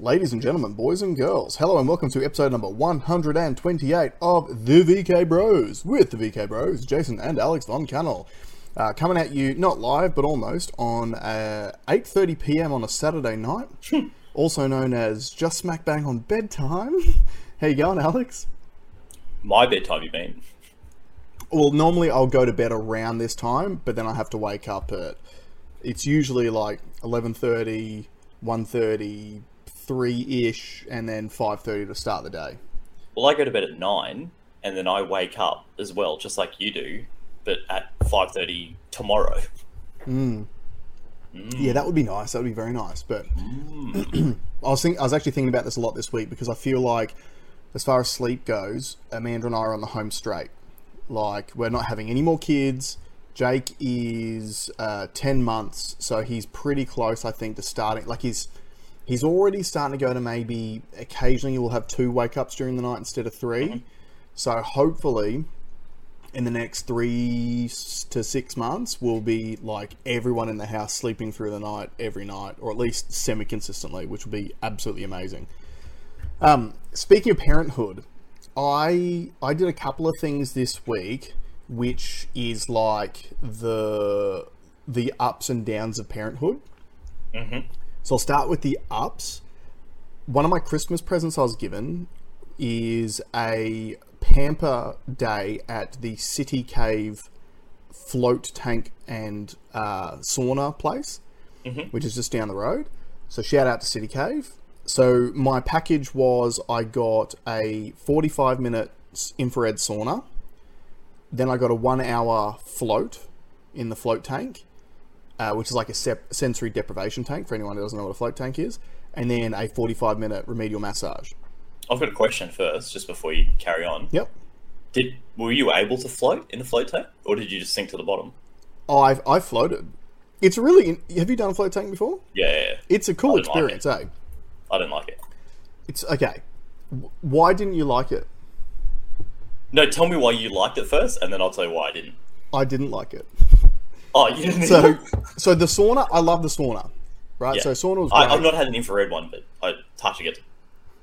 Ladies and gentlemen, boys and girls, hello and welcome to episode number 128 of The VK Bros with the VK Bros, Jason and Alex Von Cannell. Uh, coming at you, not live, but almost, on uh, 8.30pm on a Saturday night, also known as just smack bang on bedtime. How you going, Alex? My bedtime, you mean? Well, normally I'll go to bed around this time, but then I have to wake up at, it's usually like 11.30, 1.30, 3-ish, and then 5.30 to start the day. Well, I go to bed at nine, and then I wake up as well, just like you do, but at five thirty tomorrow. Hmm. Hmm. Yeah, that would be nice. That would be very nice. But hmm. I was think I was actually thinking about this a lot this week because I feel like, as far as sleep goes, Amanda and I are on the home straight. Like we're not having any more kids. Jake is uh, ten months, so he's pretty close, I think, to starting. Like he's he's already starting to go to maybe occasionally you will have two wake ups during the night instead of 3 So hopefully in the next three to six months will be like everyone in the house sleeping through the night every night, or at least semi consistently, which will be absolutely amazing. Um, speaking of parenthood, I I did a couple of things this week, which is like the the ups and downs of parenthood. So I'll start with the ups. One of my Christmas presents I was given is a pamper day at the City Cave float tank and uh, sauna place, which is just down the road. So shout out to City Cave. So my package was I got a 45 minute infrared sauna, then I got a one hour float in the float tank, uh, which is like a sep- sensory deprivation tank for anyone who doesn't know what a float tank is, and then a 45 minute remedial massage. I've got a question first, just before you carry on. Yep. Did were you able to float in the float tank, or did you just sink to the bottom? Oh, I've, I've floated. It's really. Have you done a float tank before? Yeah, yeah, yeah. It's a cool I didn't like experience, eh? I didn't like it. It's okay. Why didn't you like it? No, tell me why you liked it first, and then I'll tell you why I didn't. I didn't like it. Oh, you didn't. So, so the sauna. I love the sauna, right? Yeah. So sauna was I, great. I've not had an infrared one, but I Tasha gets it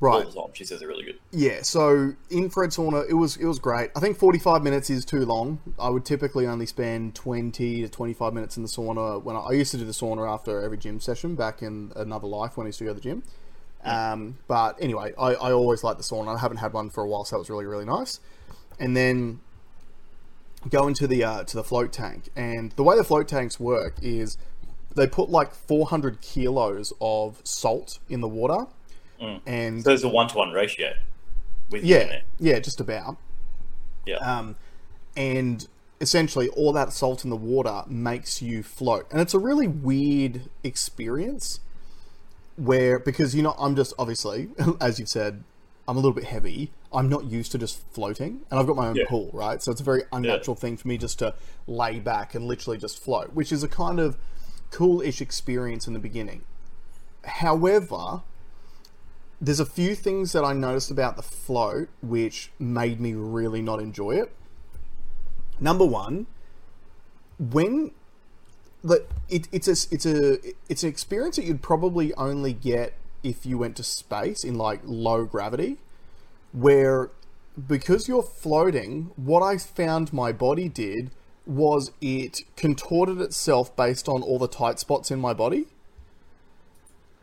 all right. the time. She says they're really good. Yeah, so infrared sauna, it was it was great. I think forty five minutes is too long. I would typically only spend twenty to twenty five minutes in the sauna. When I, I used to do the sauna after every gym session back in another life when I used to go to the gym. Um, but anyway, I, I always like the sauna. I haven't had one for a while, so it was really really nice. And then go into the uh, to the float tank, and the way the float tanks work is they put like four hundred kilos of salt in the water, and So there's a one to one ratio with yeah, yeah, just about. Yeah. Um, and essentially, all that salt in the water makes you float, and it's a really weird experience. Where because you know I'm just obviously as you've said I'm a little bit heavy. I'm not used to just floating, and I've got my own Yeah. pool, right? So it's a very unnatural thing for me just to lay back and literally just float, which is a kind of cool-ish experience in the beginning. However, there's a few things that I noticed about the float which made me really not enjoy it. Number one, when the it, it's a it's a it's an experience that you'd probably only get if you went to space in like low gravity, where because you're floating, what I found my body did was it contorted itself based on all the tight spots in my body.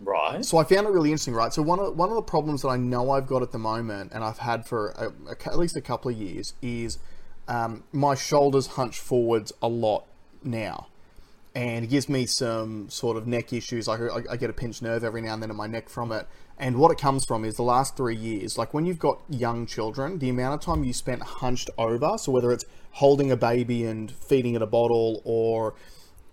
Right. So I found it really interesting, right? So one of one of the problems that I know I've got at the moment, and I've had for a, a, at least a couple of years, is um, my shoulders hunch forwards a lot now, and it gives me some sort of neck issues. I, I get a pinched nerve every now and then in my neck from it, and what it comes from is the last three years. Like when you've got young children, the amount of time you spent hunched over, so whether it's holding a baby and feeding it a bottle, or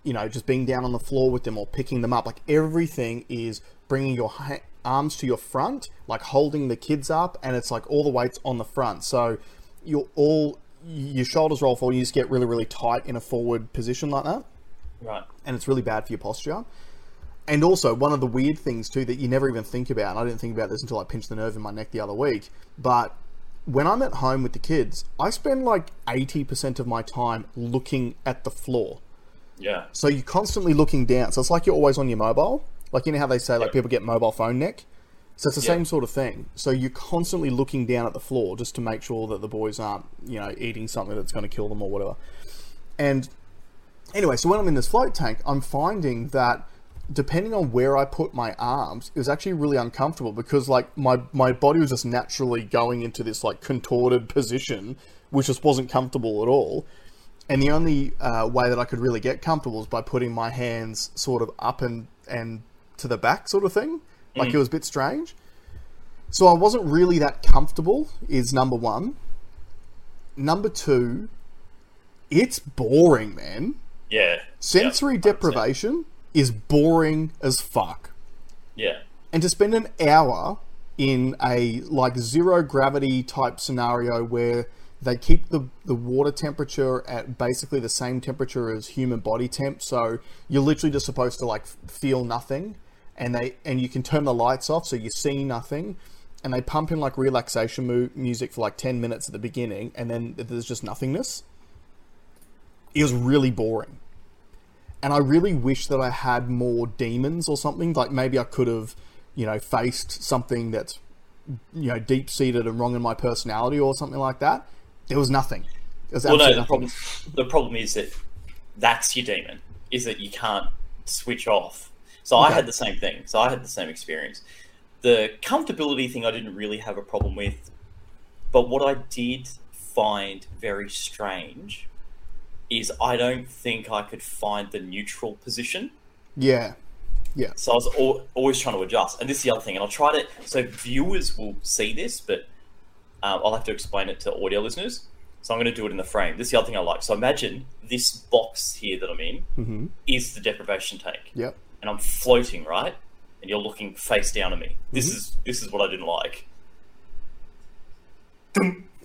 you know, just being down on the floor with them or picking them up. Like everything is bringing your ha- arms to your front, like holding the kids up, and it's like all the weight's on the front. So you're all your shoulders roll forward. You just get really, really tight in a forward position like that, Right. and it's really bad for your posture. And also, one of the weird things too that you never even think about, and I didn't think about this until I pinched the nerve in my neck the other week, but when I'm at home with the kids, I spend like 80% of my time looking at the floor. Yeah. So you're constantly looking down. So it's like you're always on your mobile. Like you know how they say like people get mobile phone neck. So it's the Yeah. same sort of thing. So you're constantly looking down at the floor just to make sure that the boys aren't, you know, eating something that's going to kill them or whatever. And anyway, so when I'm in this float tank, I'm finding that depending on where I put my arms, it was actually really uncomfortable because like my my body was just naturally going into this like contorted position, which just wasn't comfortable at all. And the only uh, way that I could really get comfortable was by putting my hands sort of up and and to the back, sort of thing. Like it was a bit strange. So I wasn't really that comfortable. Is number one. Number two, it's boring, man. Yeah. Sensory Yeah, deprivation is boring as fuck. Yeah. And to spend an hour in a like zero gravity type scenario where they keep the, the water temperature at basically the same temperature as human body temp, so you're literally just supposed to like feel nothing, and they and you can turn the lights off so you see nothing, and they pump in like relaxation mu- music for like ten minutes at the beginning, and then there's just nothingness. It was really boring and I really wish that I had more demons or something. Like maybe I could have, you know, faced something that's, you know, deep seated and wrong in my personality or something like that. There was nothing. There was Well, no, the nothing. problem the problem is that that's your demon. Is that you can't switch off. So I had the same thing. So I had the same experience. The comfortability thing I didn't really have a problem with, but what I did find very strange is I don't think I could find the neutral position. Yeah, yeah, So I was al- always trying to adjust. And this is the other thing, and I'll try to. So viewers will see this, but um, I'll have to explain it to audio listeners. So I'm going to do it in the frame. This is the other thing I like. So imagine this box here that I'm in hmm is the deprivation tank, yep. and I'm floating right, and you're looking face down at me. This Mm-hmm. is this is what I didn't like.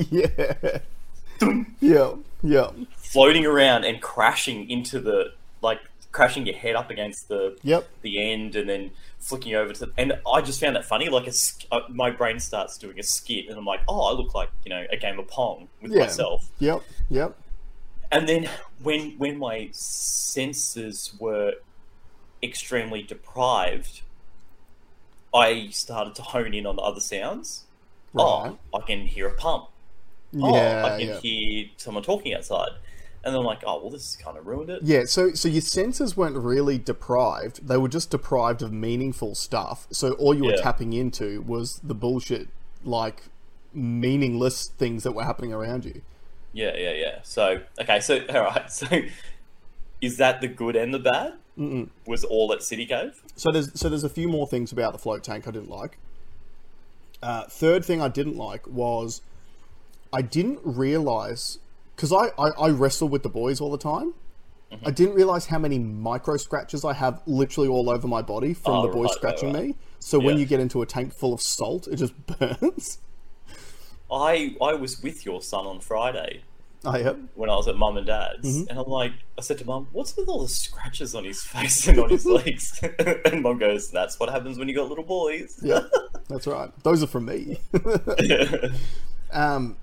yeah, yeah, yeah, Floating around and crashing into the like crashing your head up against the yep. the end and then flicking over to the, and I just found that funny like a, uh, my brain starts doing a skit and I'm like oh I look like you know a game of pong with Yeah. myself Yep, yep. and then when when my senses were extremely deprived I started to hone in on the other sounds Right. oh I can hear a pump oh Yeah, I can yeah. hear someone talking outside and then I'm like oh well this kind of ruined it Yeah, so so your senses weren't really deprived; they were just deprived of meaningful stuff. So all you were Yeah. tapping into was the bullshit, like meaningless things that were happening around you. Yeah, yeah, yeah. So, okay, so all right. So, is that the good and the bad? Mm-mm. Was all at City Cave? So there's so there's a few more things about the float tank I didn't like. Uh, third thing I didn't like was I didn't realize because I, I I wrestle with the boys all the time. Mm-hmm. I didn't realize how many micro scratches I have literally all over my body from Oh, the boys right, scratching right, me. So when you get into a tank full of salt, it just burns. I I was with your son on Friday I yeah. when I was at mum and dad's, Mhm. and I'm like, I said to mum, "What's with all the scratches on his face and on his legs?" and mum goes, "That's what happens when you got little boys." Yeah, that's right. Those are from me. um,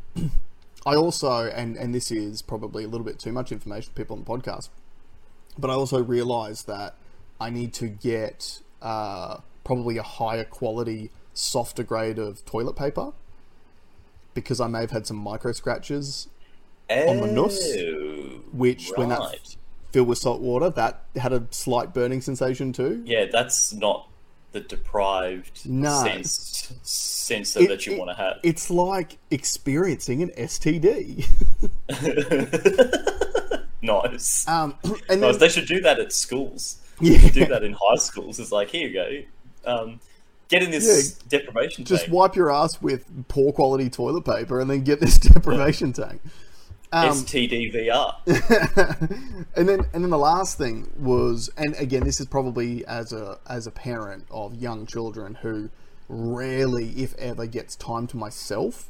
I also, and and this is probably a little bit too much information for people on the podcast, but I also realised that I need to get uh, probably a higher quality, softer grade of toilet paper because I may have had some micro scratches, On the nuss? Oh, which when that filled with salt water, that had a slight burning sensation too. Yeah, that's not the deprived No. sense sensor It- that you it- want to have. It's like experiencing an STD. nice. Um, and Nice. then, They should do that at schools. yeah, Do that in high schools. It's like, here you go. Um, get in this deprivation tank. just tank. wipe your ass with poor quality toilet paper and then get this deprivation tank. Um, STDVR. and then and then the last thing was, and again, this is probably as a as a parent of young children who rarely, if ever, gets time to myself.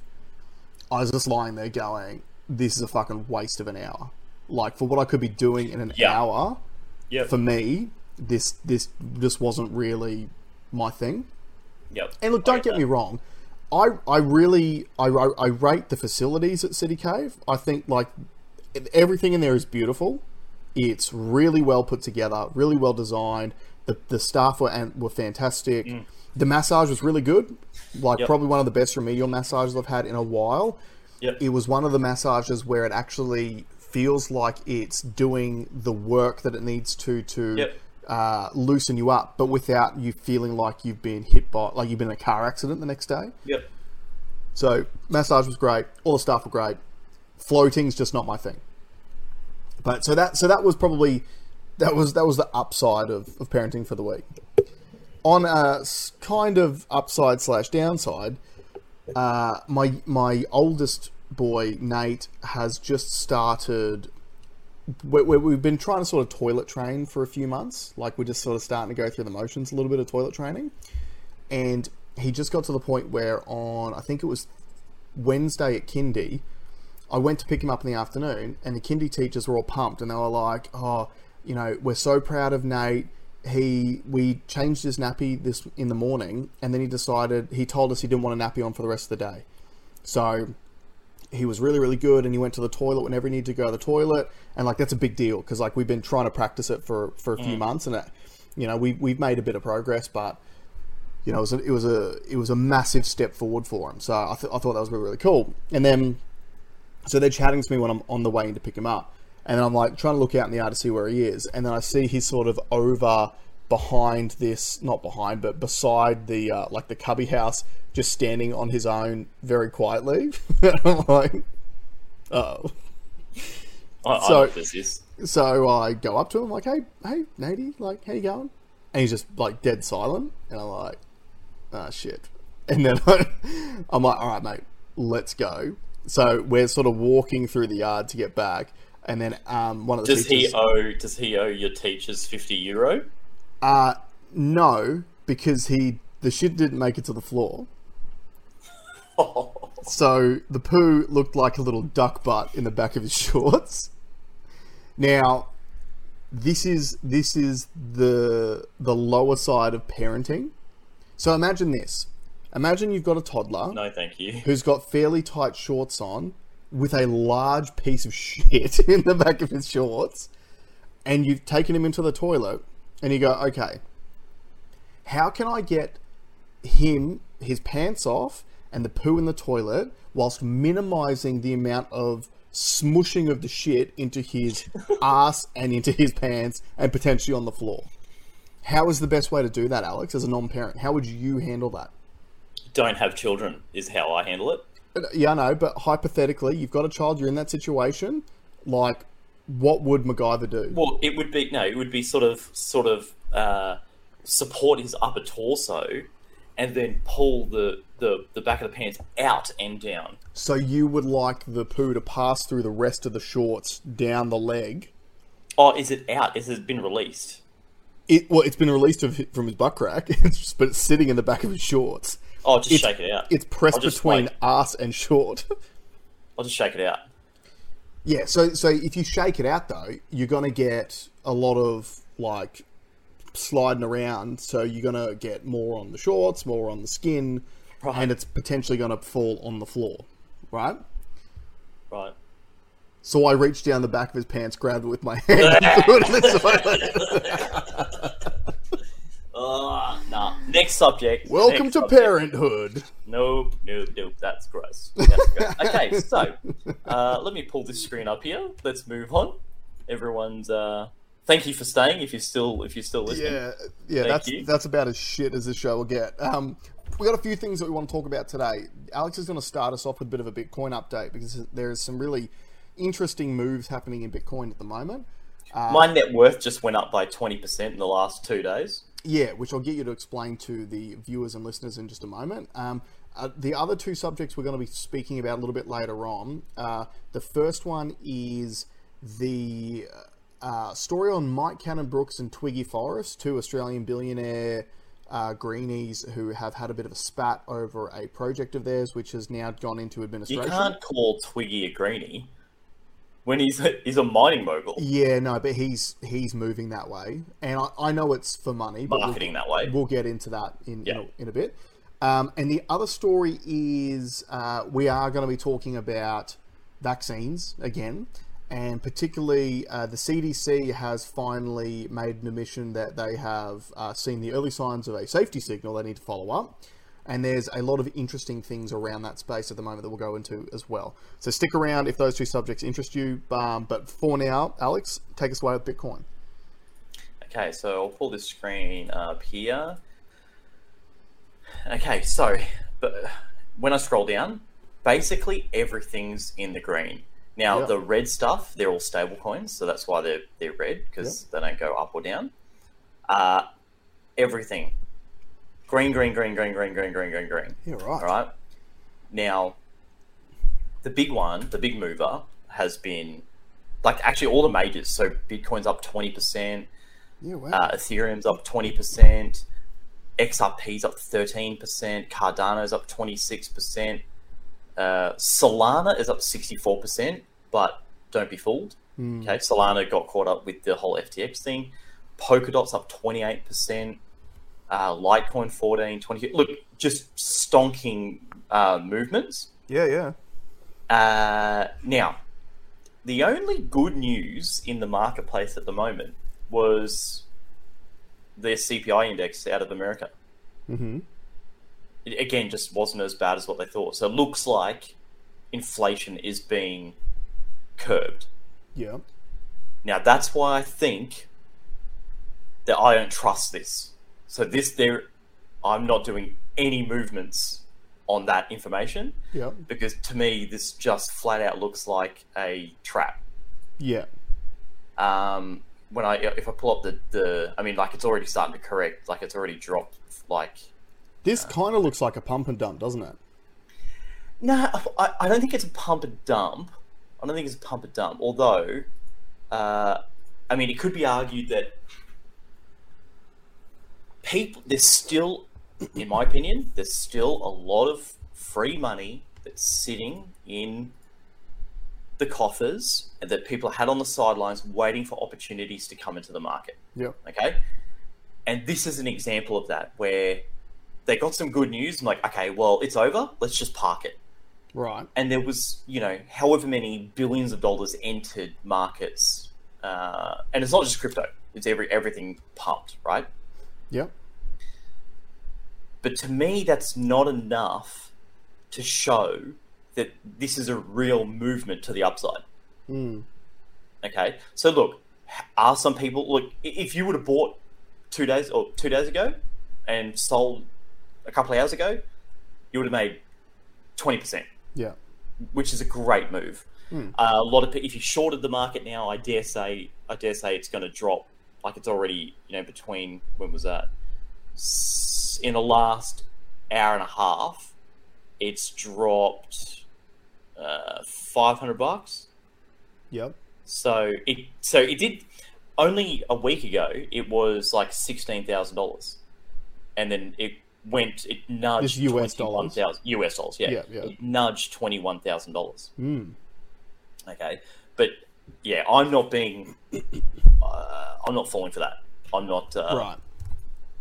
I was just lying there going, "This is a fucking waste of an hour." Like for what I could be doing in an Yeah. hour, Yep. for me, this this just wasn't really my thing. yep. And look, don't get me wrong. I I really I, I rate the facilities at City Cave. I think like everything in there is beautiful. It's really well put together, really well designed. The the staff were and were fantastic. Mm. The massage was really good. Like Yep. probably one of the best remedial massages I've had in a while. Yep. It was one of the massages where it actually feels like it's doing the work that it needs to to Yep. Uh, loosen you up, but without you feeling like you've been hit by like you've been in a car accident the next day. Yep. So massage was great. All the stuff were great. Floating's just not my thing. But so that so that was probably that was that was the upside of, of parenting for the week. On a kind of upside slash downside, uh, my my oldest boy Nate has just started. We, we've been trying to sort of toilet train for a few months. Like we're just sort of starting to go through the motions a little bit of toilet training, and he just got to the point where on I think it was Wednesday at kindy, I went to pick him up in the afternoon, and the kindy teachers were all pumped, and they were like, "Oh, you know, we're so proud of Nate. He we changed his nappy this in the morning, and then he decided he told us he didn't want a nappy on for the rest of the day. So he was really really good, and he went to the toilet whenever he needed to go to the toilet, and like that's a big deal because like we've been trying to practice it for for a few months, and it, you know we we've made a bit of progress, but you know, it was a, it was a it was a massive step forward for him. So I, th- I thought that was really, really cool. And then, so they're chatting to me when I'm on the way in to pick him up, and then I'm like trying to look out in the yard to see where he is, and then I see he's sort of over behind this, not behind, but beside the uh, like the cubby house, just standing on his own very quietly. I'm like, oh. I, I So- what this is. So I go up to him like, "Hey, hey, Natey, like, how you going?" And he's just like dead silent, and I'm like, "Ah, shit." And then I'm like, "All right, mate, let's go." So we're sort of walking through the yard to get back, and then um, one of the Does teachers, he owe? Does he owe your teachers fifty euro? uh, no, because he the shit didn't make it to the floor. So the poo looked like a little duck butt in the back of his shorts. Now, this is this is the the lower side of parenting. So imagine this. Imagine you've got a toddler no, thank you. who's got fairly tight shorts on with a large piece of shit in the back of his shorts and you've taken him into the toilet and you go, "Okay, how can I get him his pants off and the poo in the toilet whilst minimizing the amount of smushing of the shit into his ass and into his pants and potentially on the floor. How is the best way to do that, Alex, as a non-parent? How would you handle that? Don't have children is how I handle it. Yeah, I know, but hypothetically, you've got a child, you're in that situation. Like, what would MacGyver do? Well, it would be no, it would be sort of sort of uh, support his upper torso, and then pull the, the the back of the pants out and down. So you would like the poo to pass through the rest of the shorts down the leg. Oh, is it out? Is it been released? It well, it's been released from his butt crack, but it's sitting in the back of his shorts. Oh, just It's- shake it out. It's pressed between like- ass and short. I'll just shake it out. yeah. So so if you shake it out though, you're gonna get a lot of like sliding around. So you're gonna get more on the shorts, more on the skin, Right. and it's potentially gonna fall on the floor, right? Right. So I reached down the back of his pants, grabbed it with my hand, and threw it in the toilet. Uh, nah. Next subject. Welcome Next to subject. parenthood. Nope, nope, nope. That's gross. That's gross. okay, so uh, let me pull this screen up here. Let's move on. Everyone's. Uh, thank you for staying. If you're still, if you're still listening. Yeah, yeah, Thank that's you. that's about as shit as this show will get. Um, we got a few things that we want to talk about today. Alex is going to start us off with a bit of a Bitcoin update because there is some really interesting moves happening in Bitcoin at the moment. My net worth just went up by twenty percent in the last two days. Yeah, which I'll get you to explain to the viewers and listeners in just a moment. Um, uh, the other two subjects we're going to be speaking about a little bit later on. Uh, the first one is the uh, story on Mike Cannon-Brookes and Twiggy Forrest, two Australian billionaire uh, greenies who have had a bit of a spat over a project of theirs, which has now gone into administration. You can't call Twiggy a greenie when he's a, he's a mining mogul. Yeah, no, but he's he's moving that way, and I, I know it's for money, but we'll- Marketing that way. We'll get into that in Yeah. in, a, in a bit. Um, and the other story is uh, we are going to be talking about vaccines again. And particularly uh, the CDC has finally made an admission that they have uh, seen the early signs of a safety signal they need to follow up. And there's a lot of interesting things around that space at the moment that we'll go into as well. So stick around if those two subjects interest you. Um, but for now, Alex, take us away with Bitcoin. Okay, so I'll pull this screen up here. Okay, so but when I scroll down, basically everything's in the green. Now the red stuff, they're all stable coins, so that's why they're they're red because they don't go up or down. Uh, everything, green, green, green, green, green, green, green, green, green. Yeah, right. All right. Now, the big one, the big mover, has been like actually all the majors. So Bitcoin's up twenty percent. Yeah, wow. Uh, Ethereum's up 20%. XRP's up 13%. Cardano's up 26%. Uh, Solana is up 64%, but don't be fooled. Hmm. Okay, Solana got caught up with the whole FTX thing. Polkadot's up 28%. Uh, Litecoin 14, 20. Look, just stonking uh, movements. Yeah, yeah. Uh, now, the only good news in the marketplace at the moment was their CPI index out of America. Mm-hmm. It, again, just wasn't as bad as what they thought. So it looks like inflation is being curbed. Yeah. Now, that's why I think that I don't trust this. So this, there, I'm not doing any movements on that information Yeah. because to me, this just flat out looks like a trap. Yeah. um, when I if I pull up the, the I mean like it's already starting to correct like it's already dropped like This kind of looks like a pump and dump, doesn't it? no I, I don't think it's a pump and dump I don't think it's a pump and dump although uh, I mean it could be argued that people there's still in my opinion there's still a lot of free money that's sitting in the coffers that people had on the sidelines waiting for opportunities to come into the market Yeah. Okay. And this is an example of that where they got some good news. I'm like, okay, well, it's over. Let's just park it. Right. And there was, you know, however many billions of dollars entered markets. Uh, and it's not just crypto, it's every everything pumped, right? Yeah. But to me, that's not enough to show that this is a real movement to the upside. Mm. Okay, so look, are some people look? If you would have bought two days or two days ago and sold a couple of hours ago, you would have made twenty percent, Yeah. which is a great move. Hmm. Uh, a lot of if you shorted the market now, I dare say, I dare say it's going to drop. Like it's already, you know, between when was that? In the last hour and a half, it's dropped uh, five hundred bucks. Yep. So it so it did only a week ago. It was like sixteen thousand dollars, and then it went. It nudged This US twenty-one thousand US dollars. Yeah, Yeah, yeah. it nudged twenty one thousand dollars. Mm. Okay, but yeah, I'm not being. Uh, I'm not falling for that. I'm not. Uh, right.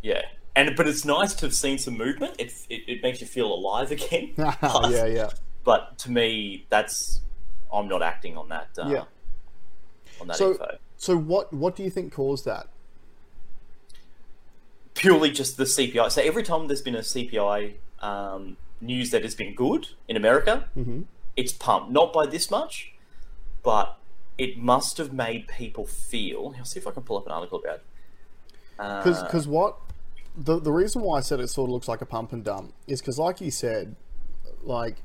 Yeah, and but it's nice to have seen some movement. It it, it makes you feel alive again. yeah, yeah. But to me, that's I'm not acting on that. Uh, Yeah. On that So- info. So what what do you think caused that? Purely just the CPI. So every time there's been a CPI um, news that has been good in America, Mhm. it's pumped. Not by this much, but it must have made people feel. I'll see if I can pull up an article about. it. Because Uh, because what the the reason why I said it sort of looks like a pump and dump is because like you said, like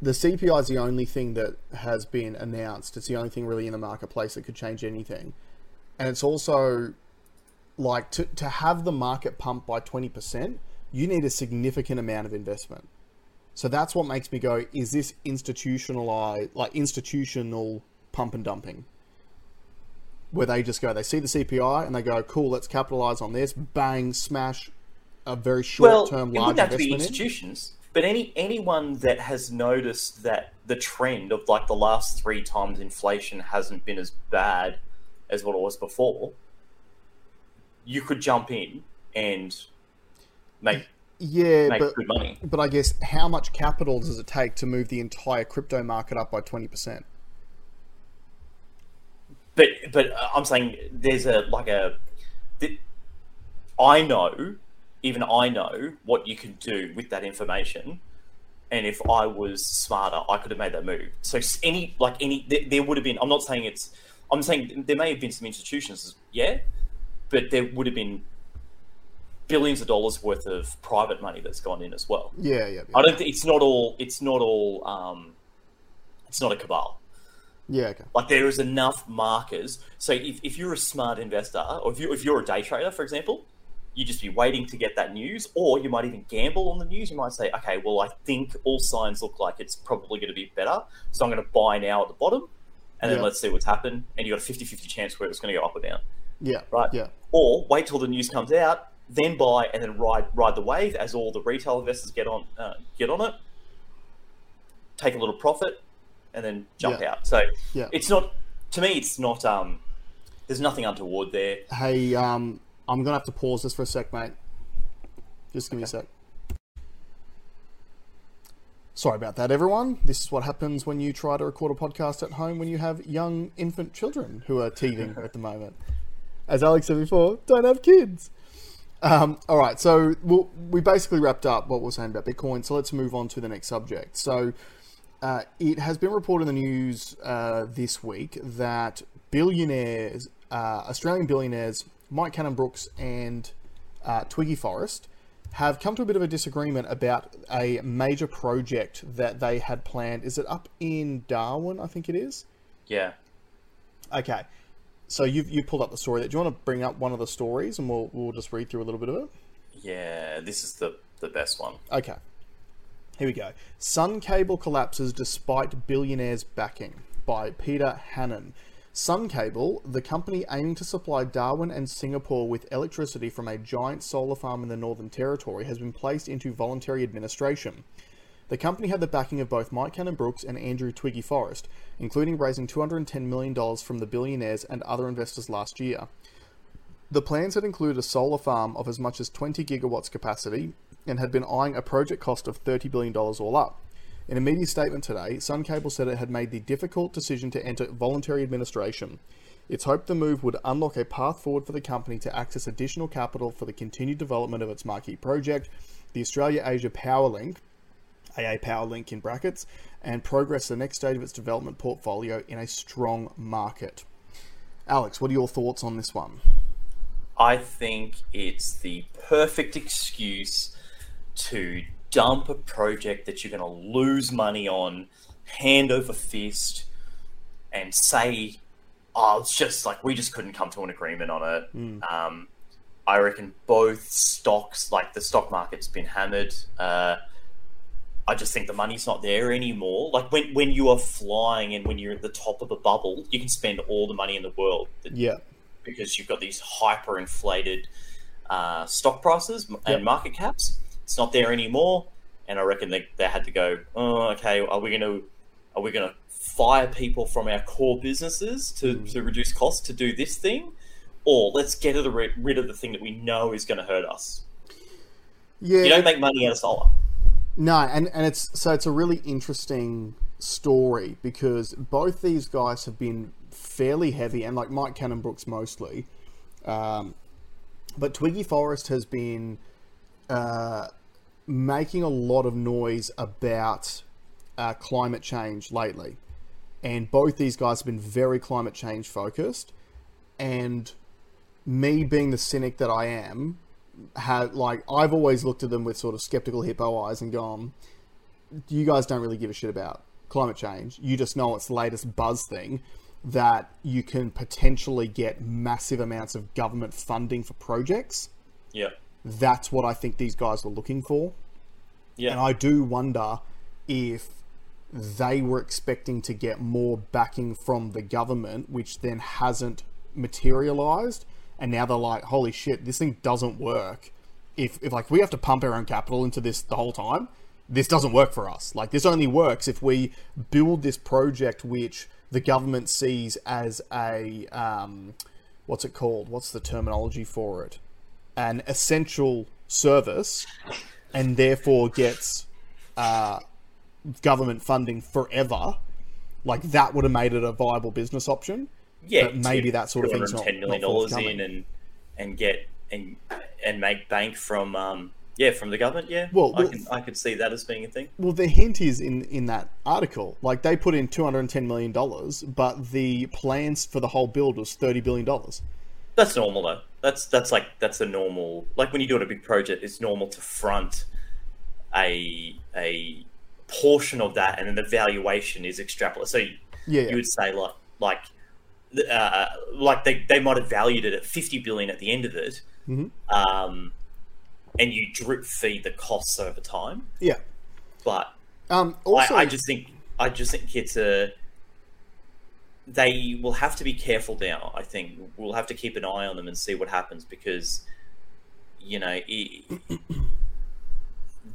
the CPI is the only thing that has been announced. It's the only thing really in the marketplace that could change anything, and it's also like to to have the market pump by twenty percent, you need a significant amount of investment. So that's what makes me go: Is this institutionalized, like institutional pump and dumping? where they just go, they see the CPI and they go, cool, let's capitalize on this, bang, smash a very short term it large wouldn't have to be investment in. institutions, but any anyone that has noticed that the trend of like the last three times inflation hasn't been as bad as what it was before, you could jump in and make Yeah, make but good money. but I guess how much capital does it take to move the entire crypto market up by twenty percent? but but uh, I'm saying there's a like a. th- I know, even I know what you can do with that information, and if I was smarter, I could have made that move. So any like any there, there would have been. I'm not saying it's. I'm saying there may have been some institutions, yeah, but there would have been billions of dollars worth of private money that's gone in as well. Yeah, yeah, yeah. I don't. think It's not all. It's not all. Um, it's not a cabal. yeah, okay. Like there is enough markers. So if, if you're a smart investor, or if you if you're a day trader, for example, you just be waiting to get that news, or you might even gamble on the news. You might say, okay, well, I think all signs look like it's probably going to be better, so I'm going to buy now at the bottom, and then Yeah. let's see what's happened. And you got a 50-50 chance where it's going to go up or down, Yeah, right? yeah, Or wait till the news comes out, then buy, and then ride ride the wave as all the retail investors get on uh, get on it, take a little profit, and then jump Yeah. out. So yeah. it's not to me. It's not. Um, there's nothing untoward there. Hey, um, I'm gonna have to pause this for a sec, mate. Just give me a sec. Sorry about that, everyone. This is what happens when you try to record a podcast at home when you have young infant children who are teething at the moment. As Alex said before, don't have kids. Um, all right, so we'll, we basically wrapped up what we're saying about Bitcoin. So let's move on to the next subject. So uh, it has been reported in the news uh, this week that billionaires, uh, Australian billionaires, Mike Cannon-Brookes and uh, Twiggy Forrest, have come to a bit of a disagreement about a major project that they had planned. Is it up in Darwin? I think it is. Yeah. Okay. So you've you pulled up the story. Do you want to bring up one of the stories and we'll we'll just read through a little bit of it? Yeah. This is the the best one. Okay. Here we go. Sun cable collapses despite billionaires backing by Peter Hannam. Sun Cable, the company aiming to supply Darwin and Singapore with electricity from a giant solar farm in the Northern Territory, has been placed into voluntary administration. The company had the backing of both Mike Cannon-Brookes and Andrew Twiggy Forrest, including raising $210 million from the billionaires and other investors last year. The plans had included a solar farm of as much as 20 gigawatts capacity and had been eyeing a project cost of $30 billion all up. In a media statement today, Sun Cable said it had made the difficult decision to enter voluntary administration. It's hoped the move would unlock a path forward for the company to access additional capital for the continued development of its marquee project, the Australia Asia Power Link, AA Power Link in brackets, and progress the next stage of its development portfolio in a strong market. Alex, what are your thoughts on this one? I think it's the perfect excuse to dump a project that you're going to lose money on, hand over fist, and say, "Oh, it's just like we just couldn't come to an agreement on it." Um, I reckon both stocks, like the stock market's been hammered. Uh, I just think the money's not there anymore. Like when when you are flying and when you're at the top of a bubble, you can spend all the money in the world. Yeah, because you've got these hyperinflated uh, stock prices and Yep. market caps. It's not there anymore, and I reckon they, they had to go. Oh, okay. Are we going to are we going to fire people from our core businesses to, Mm. to reduce costs to do this thing, or let's get rid of the thing that we know is going to hurt us? yeah. You don't make money out of solar. No, and, and it's so it's a really interesting story because both these guys have been fairly heavy, and like Mike Cannon-Brookes mostly, um, but Twiggy Forrest has been uh, making a lot of noise about uh, climate change lately, and both these guys have been very climate change focused, and me being the cynic that I am, have like I've always looked at them with sort of skeptical hippo eyes and gone, you guys don't really give a shit about climate change. You just know it's the latest buzz thing that you can potentially get massive amounts of government funding for projects. Yeah, That's what I think these guys were looking for. yeah, And I do wonder if they were expecting to get more backing from the government, which then hasn't materialized. And now they're like, holy shit, this thing doesn't work. If, if like we have to pump our own capital into this the whole time, this doesn't work for us. Like this only works if we build this project which the government sees as a um, what's it called? What's the terminology for it? An essential service, and therefore gets uh, government funding forever. Like that would have made it a viable business option. Yeah, but maybe that sort of thing's not, ten million dollars in and and get and and make bank from um yeah from the government. Yeah, Well, I well- can I could see that as being a thing. Well, the hint is in in that article. Like they put in two hundred and ten million dollars, but the plans for the whole build was thirty billion dollars. That's normal though. That's that's like that's a normal like when you're doing a big project, it's normal to front a a portion of that, and then the valuation is extrapolated. So you, Yeah, yeah. you would say like like uh, like they they might have valued it at fifty billion at the end of it, Mhm. um, and you drip feed the costs over time. yeah. But Um, also, I, I just think I just think it's a they will have to be careful now. I think we'll have to keep an eye on them and see what happens because you know it,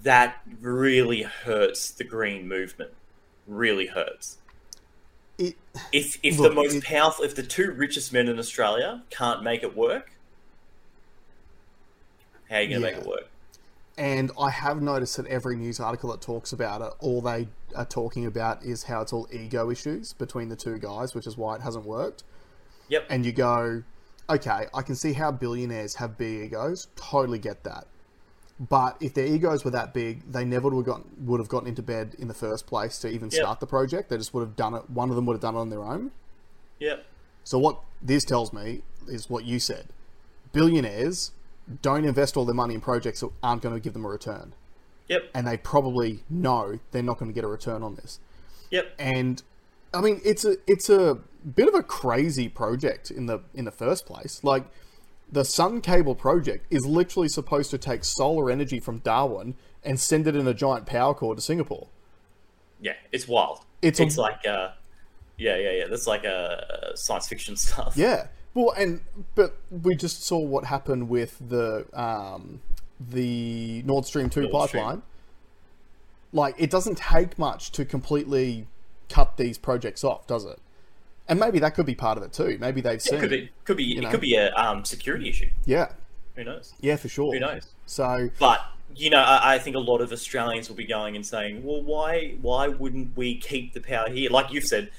that really hurts the green movement. Really hurts. If if Look, the most it- powerful, if the two richest men in Australia can't make it work, how are you going to Yeah. make it work? and I have noticed that every news article that talks about it, all they are talking about is how it's all ego issues between the two guys, which is why it hasn't worked. Yep. And you go, okay, I can see how billionaires have big egos. Totally get that. But if their egos were that big, they never would have gotten would have gotten into bed in the first place to even Yep. start the project. They just would have done it. One of them would have done it on their own. Yep. So what this tells me is what you said: billionaires don't invest all their money in projects that aren't going to give them a return, Yep. and they probably know they're not going to get a return on this. Yep. And I mean, it's a it's a bit of a crazy project in the in the first place. Like the Sun Cable project is literally supposed to take solar energy from Darwin and send it in a giant power cord to Singapore. Yeah, it's wild. It's It's, a- like, uh, yeah, yeah, yeah. That's like uh, science fiction stuff. Yeah. Well, and but we just saw what happened with the um, the Nord Stream two Nord Stream. pipeline. Like, it doesn't take much to completely cut these projects off, does it? And maybe that could be part of it too. Maybe they've seen. It could be, could be, know. it could be a um, security issue. Yeah. Who knows? Yeah, for sure. Who knows? So But you know, I, I think a lot of Australians will be going and saying, "Well, why, why wouldn't we keep the power here?" Like you've said,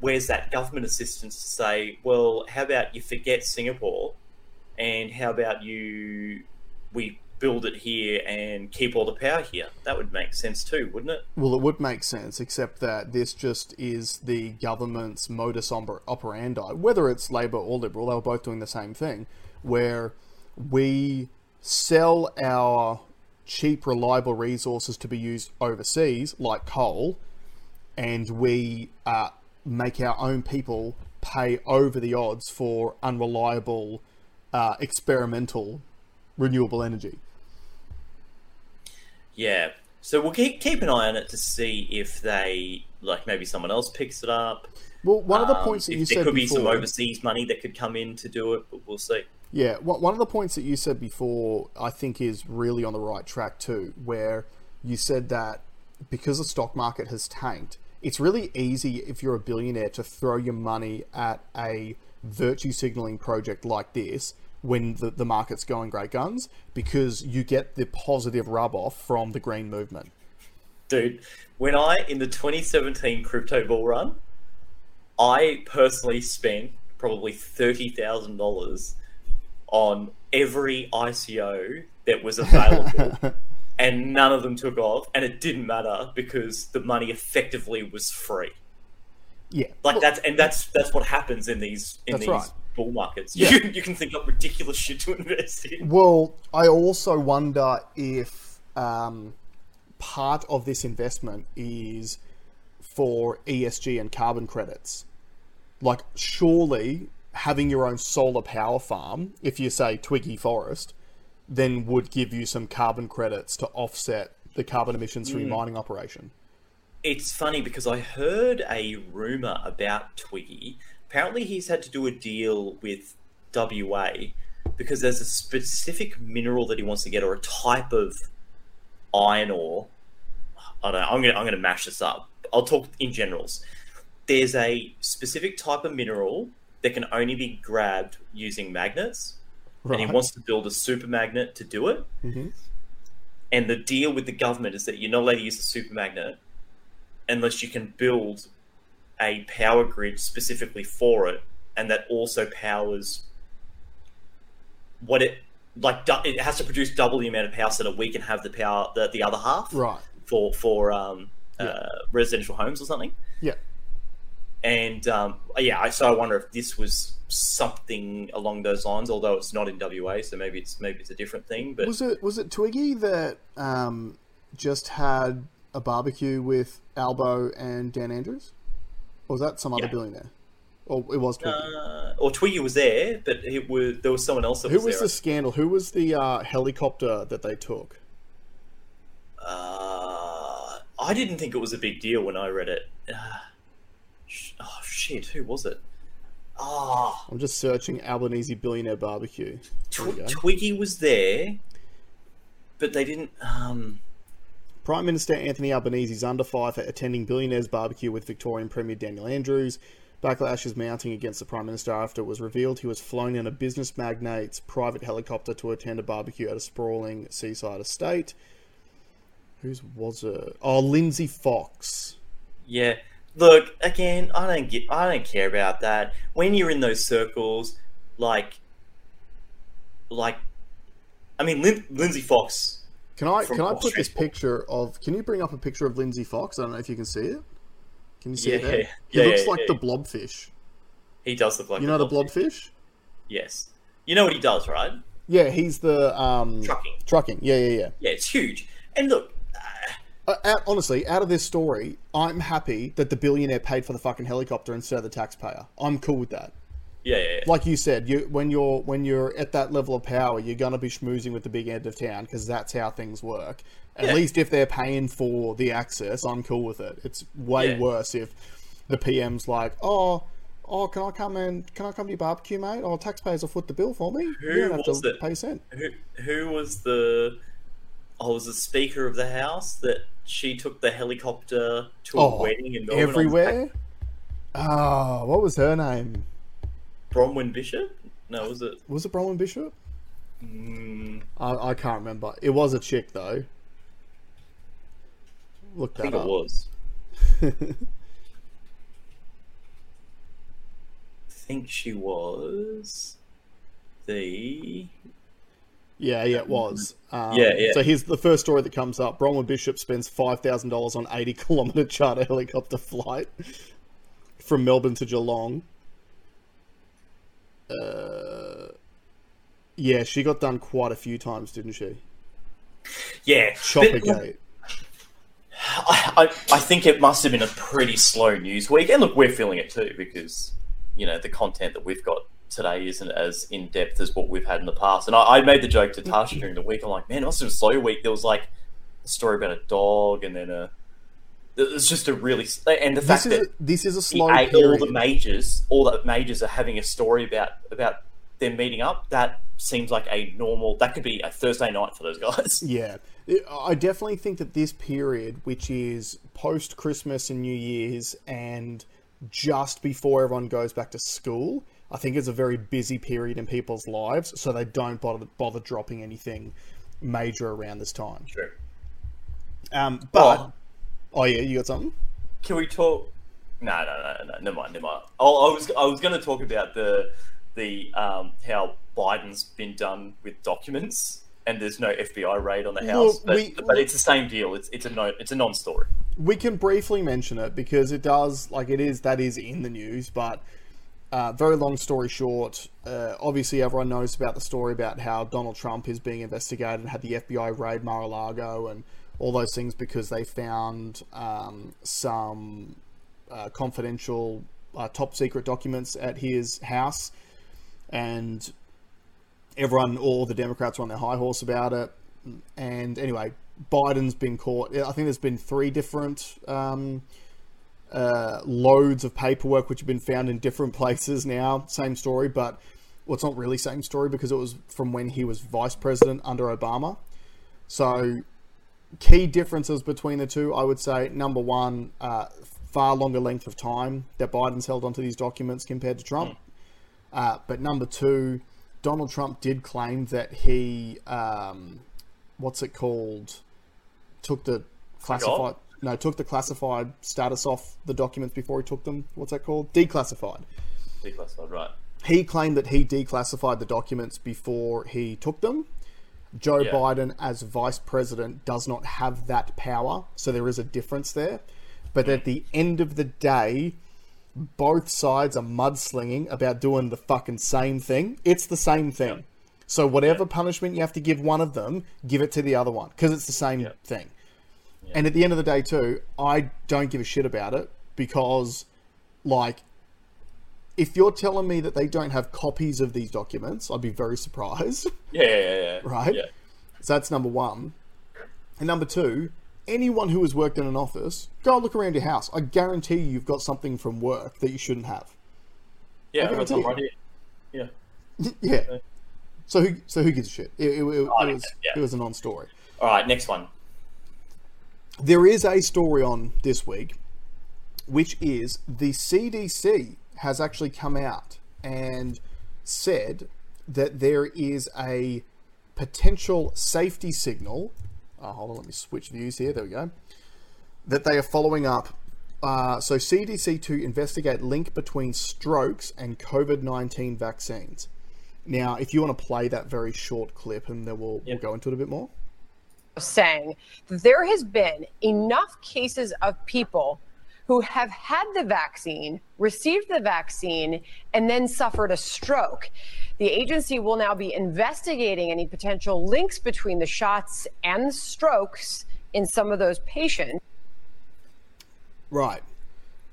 where's that government assistance to say, "Well, how about you forget Singapore, and how about you we build it here and keep all the power here?" That would make sense too, wouldn't it? Well, it would make sense, except that this just is the government's modus operandi. Whether it's Labor or Liberal, they were both doing the same thing, where we sell our cheap, reliable resources to be used overseas, like coal, and we uh, make our own people pay over the odds for unreliable, uh, experimental, renewable energy. Yeah. So we'll keep keep an eye on it to see if they like maybe someone else picks it up. Well, one of the Um, points that you there said could before, be some overseas money that could come in to do it, but we'll see. Yeah, one one of the points that you said before, I think, is really on the right track too, where you said that because the stock market has tanked, it's really easy if you're a billionaire to throw your money at a virtue signaling project like this when the, the market's going great guns because you get the positive rub off from the green movement. Dude, when I in the 2017 crypto bull run, I personally spent probably thirty thousand dollars on every ICO that was available, and none of them took off, and it didn't matter because the money effectively was free. Yeah, Like Look, that's and that's that's what happens in these in these right. Bull markets. Yeah. You, can, you can think up ridiculous shit to invest in. Well, I also wonder if um, part of this investment is for ESG and carbon credits. Like, surely having your own solar power farm, if you say Twiggy Forrest, then would give you some carbon credits to offset the carbon emissions from your mining operation. It's funny because I heard a rumor about Twiggy. Apparently, he's had to do a deal with WA because there's a specific mineral that he wants to get, or a type of iron ore. I don't know. I'm gonna I'm gonna mash this up. I'll talk in generals. There's a specific type of mineral that can only be grabbed using magnets, and he wants to build a super magnet to do it. Mhm. And the deal with the government is that you're not allowed to use a super magnet unless you can build a power grid specifically for it and that also powers what it like. du- It has to produce double the amount of power so that we can have the power the, the other half Right. for for um, Yeah. uh, residential homes or something. Yeah. And um, yeah, I, so I wonder if this was something along those lines. Although it's not in WA, so maybe it's maybe it's a different thing. But Was it was it Twiggy that um, just had a barbecue with Albo and Dan Andrews? Or was that some other billionaire? Or it was Twiggy. uh, or Twiggy was there, but it was there was someone else that Who was, was there. the scandal? Who was the uh, helicopter that they took? Uh, I didn't think it was a big deal when I read it. Uh, sh- oh shit, who was it? Ah, I'm just searching Albanese billionaire barbecue. Tw- Twiggy was there, but they didn't. Um, Prime Minister Anthony Albanese is under fire for attending billionaire's barbecue with Victorian Premier Daniel Andrews. Backlash is mounting against the Prime Minister after it was revealed he was flown in a business magnate's private helicopter to attend a barbecue at a sprawling seaside estate. Whose was it? Oh, Lindsay Fox. yeah, look again. I don't get. I don't care about that. When you're in those circles, like, like, I mean, Lin- Lindsay Fox. Can I can I put this picture of? Can you bring up a picture of Lindsay Fox? I don't know if you can see it. Can you see it Yeah, yeah, He yeah, looks yeah, like the blobfish. He does look like You know the blobfish. blobfish? Yes, you know what he does, right? Yeah, he's the um, Trucking. Trucking. Yeah, yeah, yeah. Yeah, it's huge. And look, uh, Uh, out, honestly, out of this story, I'm happy that the billionaire paid for the fucking helicopter instead of the taxpayer. I'm cool with that. Yeah, yeah, yeah. Like you said, you when you're when you're at that level of power, you're gonna be schmoozing with the big end of town because that's how things work. At Yeah. least if they're paying for the access, I'm cool with it. It's way Yeah. worse if the PM's like, oh. Oh, can I come and can I come to your barbecue, mate? Oh, taxpayers will foot the bill for me. you Who don't have was to it? pay a cent. who who was the oh was the speaker of the house that she took the helicopter to a Oh, wedding in Melbourne everywhere. Oh, what was her name? Bronwyn Bishop? No, was it? Was it Bronwyn Bishop? Mm, I, I can't remember. It was a chick though. Look I that think it was. I think she was the Yeah, yeah, it was. Um, Yeah, yeah. So here's the first story that comes up. Bronwyn Bishop spends five thousand dollars on eighty kilometer charter helicopter flight from Melbourne to Geelong. Uh, yeah, she got done quite a few times, didn't she? yeah. Choppergate. I, I, I think it must have been a pretty slow news week, and look, we're feeling it too because you know the content that we've got today isn't as in depth as what we've had in the past. And I, I made the joke to Tasha during the week. I'm like, man, it must have been a slow week. There was like a story about a dog, and then a it's just a really and the fact This is that a, this is a the slow A- all the majors, all the majors are having a story about about them meeting up. That seems like a normal. That could be a Thursday night for those guys. Yeah, I definitely think that this period, which is post Christmas and New Year's, and just before everyone goes back to school, I think is a very busy period in people's lives. So they don't bother bother dropping anything major around this time. True. Um, but. Oh yeah, you got something? Can we talk? No, no, no, no. Never mind. Never mind. Oh, I was I was going to talk about the the um, how Biden's been done with documents, and there's no FBI raid on the house. But, we- but it's the same deal. It's it's a no, it's a non-story. We can briefly mention it because it does, like, it is that is in the news. But uh, very long story short, uh, obviously everyone knows about the story about how Donald Trump is being investigated and had the FBI raid Mar-a-Lago and all those things because they found um, some uh, confidential, uh, top secret documents at his house, and everyone, all the Democrats were on their high horse about it. And anyway, Biden's been caught. I think there's been three different um, uh, loads of paperwork which have been found in different places now. Same story, but well, it's not really same story because it was from when he was vice president under Obama. So, key differences between the two, I would say, number one, uh, far longer length of time that Biden's held onto these documents compared to Trump. Uh, but number two, Donald Trump did claim that he, um, what's it called, took the classified, no, took the classified status off the documents before he took them. What's that called? Declassified. Declassified, right? He claimed that he declassified the documents before he took them. Joe Yeah. Biden, as vice president, does not have that power, so there is a difference there. But mm. at the end of the day, both sides are mudslinging about doing the fucking same thing. It's the same thing. So whatever punishment you have to give one of them, give it to the other one because it's the same Yeah. thing. And at the end of the day, too, I don't give a shit about it because, like, if you're telling me that they don't have copies of these documents, I'd be very surprised. Yeah, yeah, yeah. Right? Yeah. So that's number one. And number two, anyone who has worked in an office, go look around your house. I guarantee you, you've got something from work that you shouldn't have. Yeah, I've got right here. Yeah. yeah. So who so who gives a shit? It, it, it, I it was yeah. it was a non-story. All right, next one. There is a story on this week, which is the CDC has actually come out and said that there is a potential safety signal. Oh, hold on, let me switch views here. There we go. That they are following up. Uh, so CDC to investigate link between strokes and COVID nineteen vaccines. Now, if you want to play that very short clip, and then we'll, Yep. we'll go into it a bit more. saying there has been enough cases of people who have had the vaccine, received the vaccine, and then suffered a stroke. The agency will now be investigating any potential links between the shots and strokes in some of those patients. Right.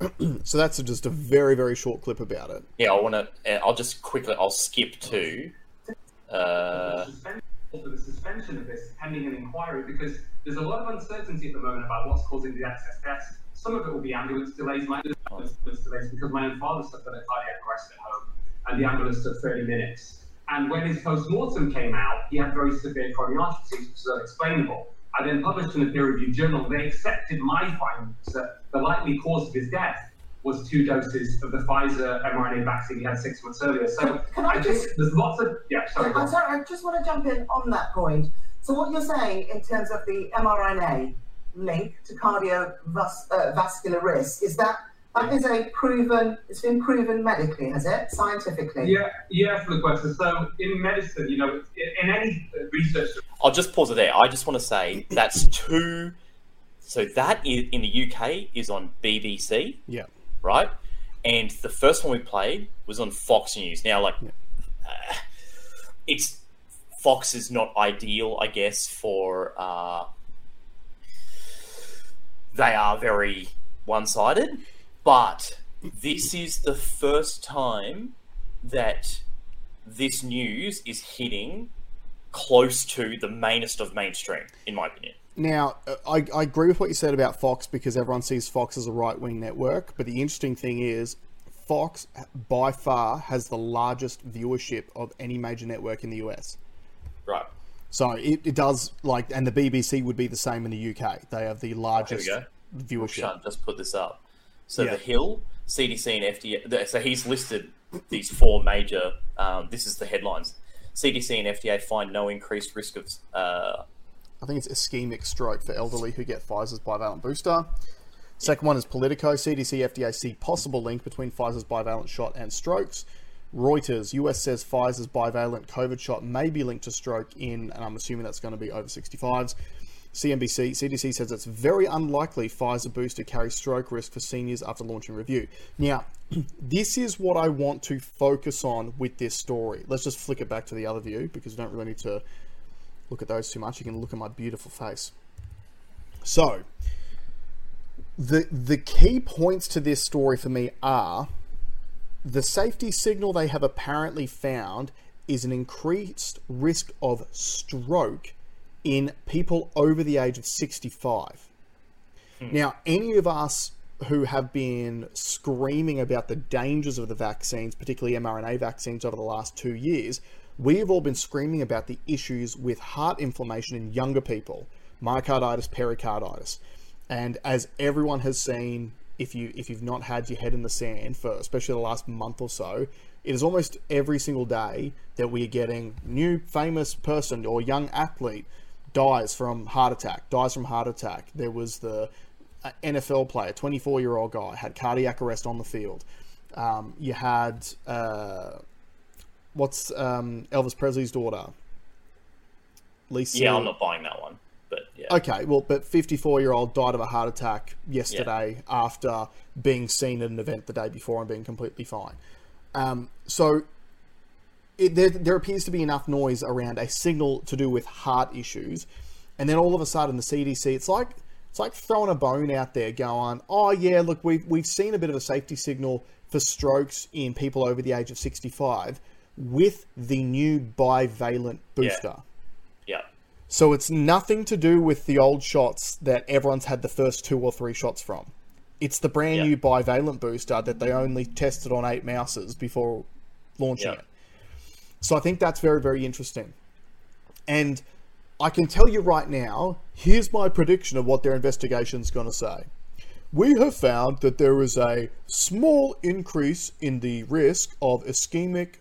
so that's just a very, very short clip about it. Yeah, I want to. I'll just quickly. I'll skip to. Uh, for the suspension of this pending an inquiry because there's a lot of uncertainty at the moment about what's causing the excess deaths. Some of it will be ambulance delays, my ambulance delays because my own father suffered a cardiac arrest at home and the ambulance took 30 minutes. And when his post-mortem came out, he had very severe coronary which is unexplainable. I then published in a peer-reviewed journal, they accepted my findings that the likely cause of his death was two doses of the Pfizer mRNA vaccine he had six months earlier. So Can I I think just- there's lots of, yeah, sorry. I'm sorry, I just want to jump in on that point. So what you're saying in terms of the mRNA link to cardiovascular uh, risk is that that is a proven, it's been proven medically, has it? Scientifically? Yeah, yeah, for the question. So in medicine, you know, in, in any research, I'll just pause it there. I just want to say that's two. So that is in the UK is on BBC, Yeah. Right? And the first one we played was on Fox News. Now, like, uh, it's Fox is not ideal, I guess, for. Uh, they are very one-sided, but this is the first time that this news is hitting close to the mainest of mainstream, in my opinion. Now, uh, I, I agree with what you said about Fox because everyone sees Fox as a right wing network. But the interesting thing is, Fox by far has the largest viewership of any major network in the US. Right. So it, it does like, and the BBC would be the same in the UK. They have the largest go. viewership. Just put this up. So Yeah. the Hill, CDC, and FDA. So he's listed these four major. Um, this is the headlines. CDC and FDA find no increased risk of. Uh, I think it's ischemic stroke for elderly who get Pfizer's bivalent booster. Second one is Politico. CDC, FDA see possible link between Pfizer's bivalent shot and strokes. Reuters, US says Pfizer's bivalent COVID shot may be linked to stroke in, and I'm assuming that's going to be over 65s. CNBC, CDC says it's very unlikely Pfizer booster carries stroke risk for seniors after launching review. Now, this is what I want to focus on with this story. Let's just flick it back to the other view because we don't really need to look at those too much. You can look at my beautiful face. So, the the key points to this story for me are the safety signal they have apparently found is an increased risk of stroke in people over the age of 65. Hmm. Now, any of us who have been screaming about the dangers of the vaccines, particularly mRNA vaccines, over the last two years, we have all been screaming about the issues with heart inflammation in younger people, myocarditis, pericarditis. And as everyone has seen, if you if you've not had your head in the sand for especially the last month or so, it is almost every single day that we are getting new famous person or young athlete dies from heart attack, dies from heart attack. There was the uh, NFL player, 24 year old guy, had cardiac arrest on the field. Um, you had uh, what's um, Elvis Presley's daughter, Lisa. Yeah, I'm not buying that one. But yeah. Okay, well, but 54 year old died of a heart attack yesterday after being seen at an event the day before and being completely fine. Um, so it, there, there appears to be enough noise around a signal to do with heart issues, and then all of a sudden the CDC, it's like it's like throwing a bone out there, going, "Oh yeah, look, we've we've seen a bit of a safety signal for strokes in people over the age of 65 with the new bivalent booster." Yeah. So it's nothing to do with the old shots that everyone's had the first two or three shots from. It's the brand Yeah. new bivalent booster that they only tested on eight mouses before launching Yeah. it. So I think that's very, very interesting. And I can tell you right now, here's my prediction of what their investigation's going to say. We have found that there is a small increase in the risk of ischemic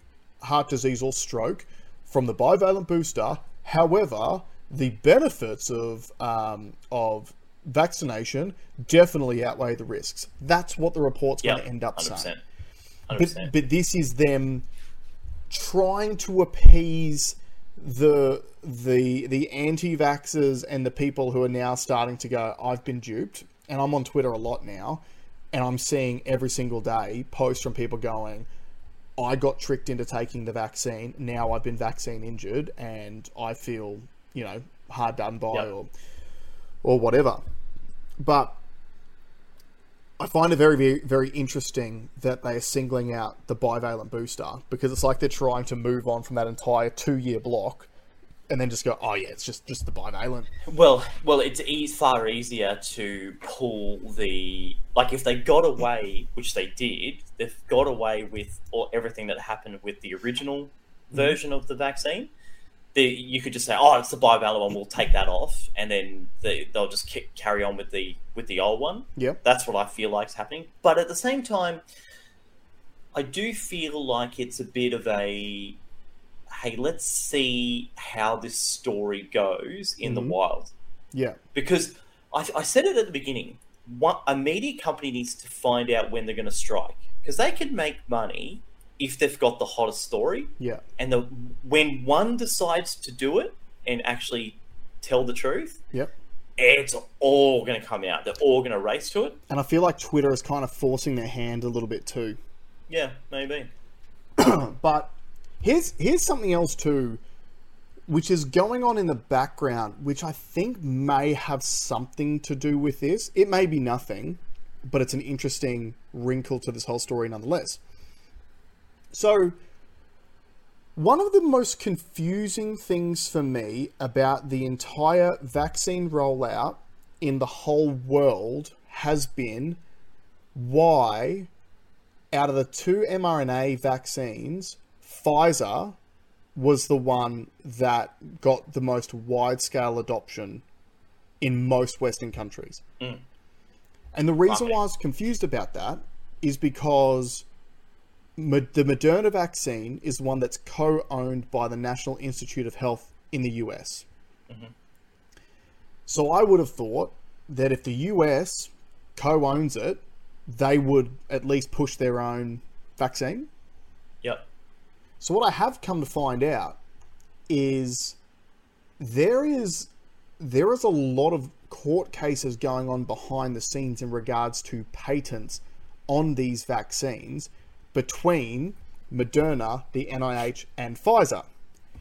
heart disease or stroke from the bivalent booster. However, the benefits of um, of vaccination definitely outweigh the risks. That's what the report's Yeah. going to end up 100%. saying. 100%. But but this is them trying to appease the the the anti-vaxxers and the people who are now starting to go I've been duped and I'm on Twitter a lot now and I'm seeing every single day posts from people going I got tricked into taking the vaccine now I've been vaccine injured and I feel you know hard done by Yep. or or whatever but I find it very, very, very interesting that they are singling out the bivalent booster because it's like they're trying to move on from that entire two-year block, and then just go, oh yeah, it's just just the bivalent. Well, well, it's e- far easier to pull the like if they got away, which they did. They've got away with or everything that happened with the original mm-hmm. version of the vaccine. The, you could just say, "Oh, it's the bivalent one. We'll take that off," and then they, they'll just carry on with the with the old one. Yeah, That's what I feel like is happening. But at the same time, I do feel like it's a bit of a hey, let's see how this story goes in the Mhm. wild. Yeah, Because I, I said it at the beginning one, a media company needs to find out when they're going to strike. Because they can make money if they've got the hottest story. yeah, And the, when one decides to do it and actually tell the truth, yep. it's all going to come out. They're all going to race to it. And I feel like Twitter is kind of forcing their hand a little bit too. Yeah, maybe. But here's here's something else too, which is going on in the background, which I think may have something to do with this. It may be nothing, but it's an interesting wrinkle to this whole story nonetheless. So, one of the most confusing things for me about the entire vaccine rollout in the whole world has been why, out of the two mRNA vaccines, Pfizer was the one that got the most wide scale adoption in most Western countries. Mm. And the reason why I was confused about that is because the Moderna vaccine is one that's co owned by the National Institute of Health in the US. So I would have thought that if the US co owns it, they would at least push their own vaccine. So what I have come to find out is there is there is a lot of court cases going on behind the scenes in regards to patents on these vaccines between Moderna, the NIH, and Pfizer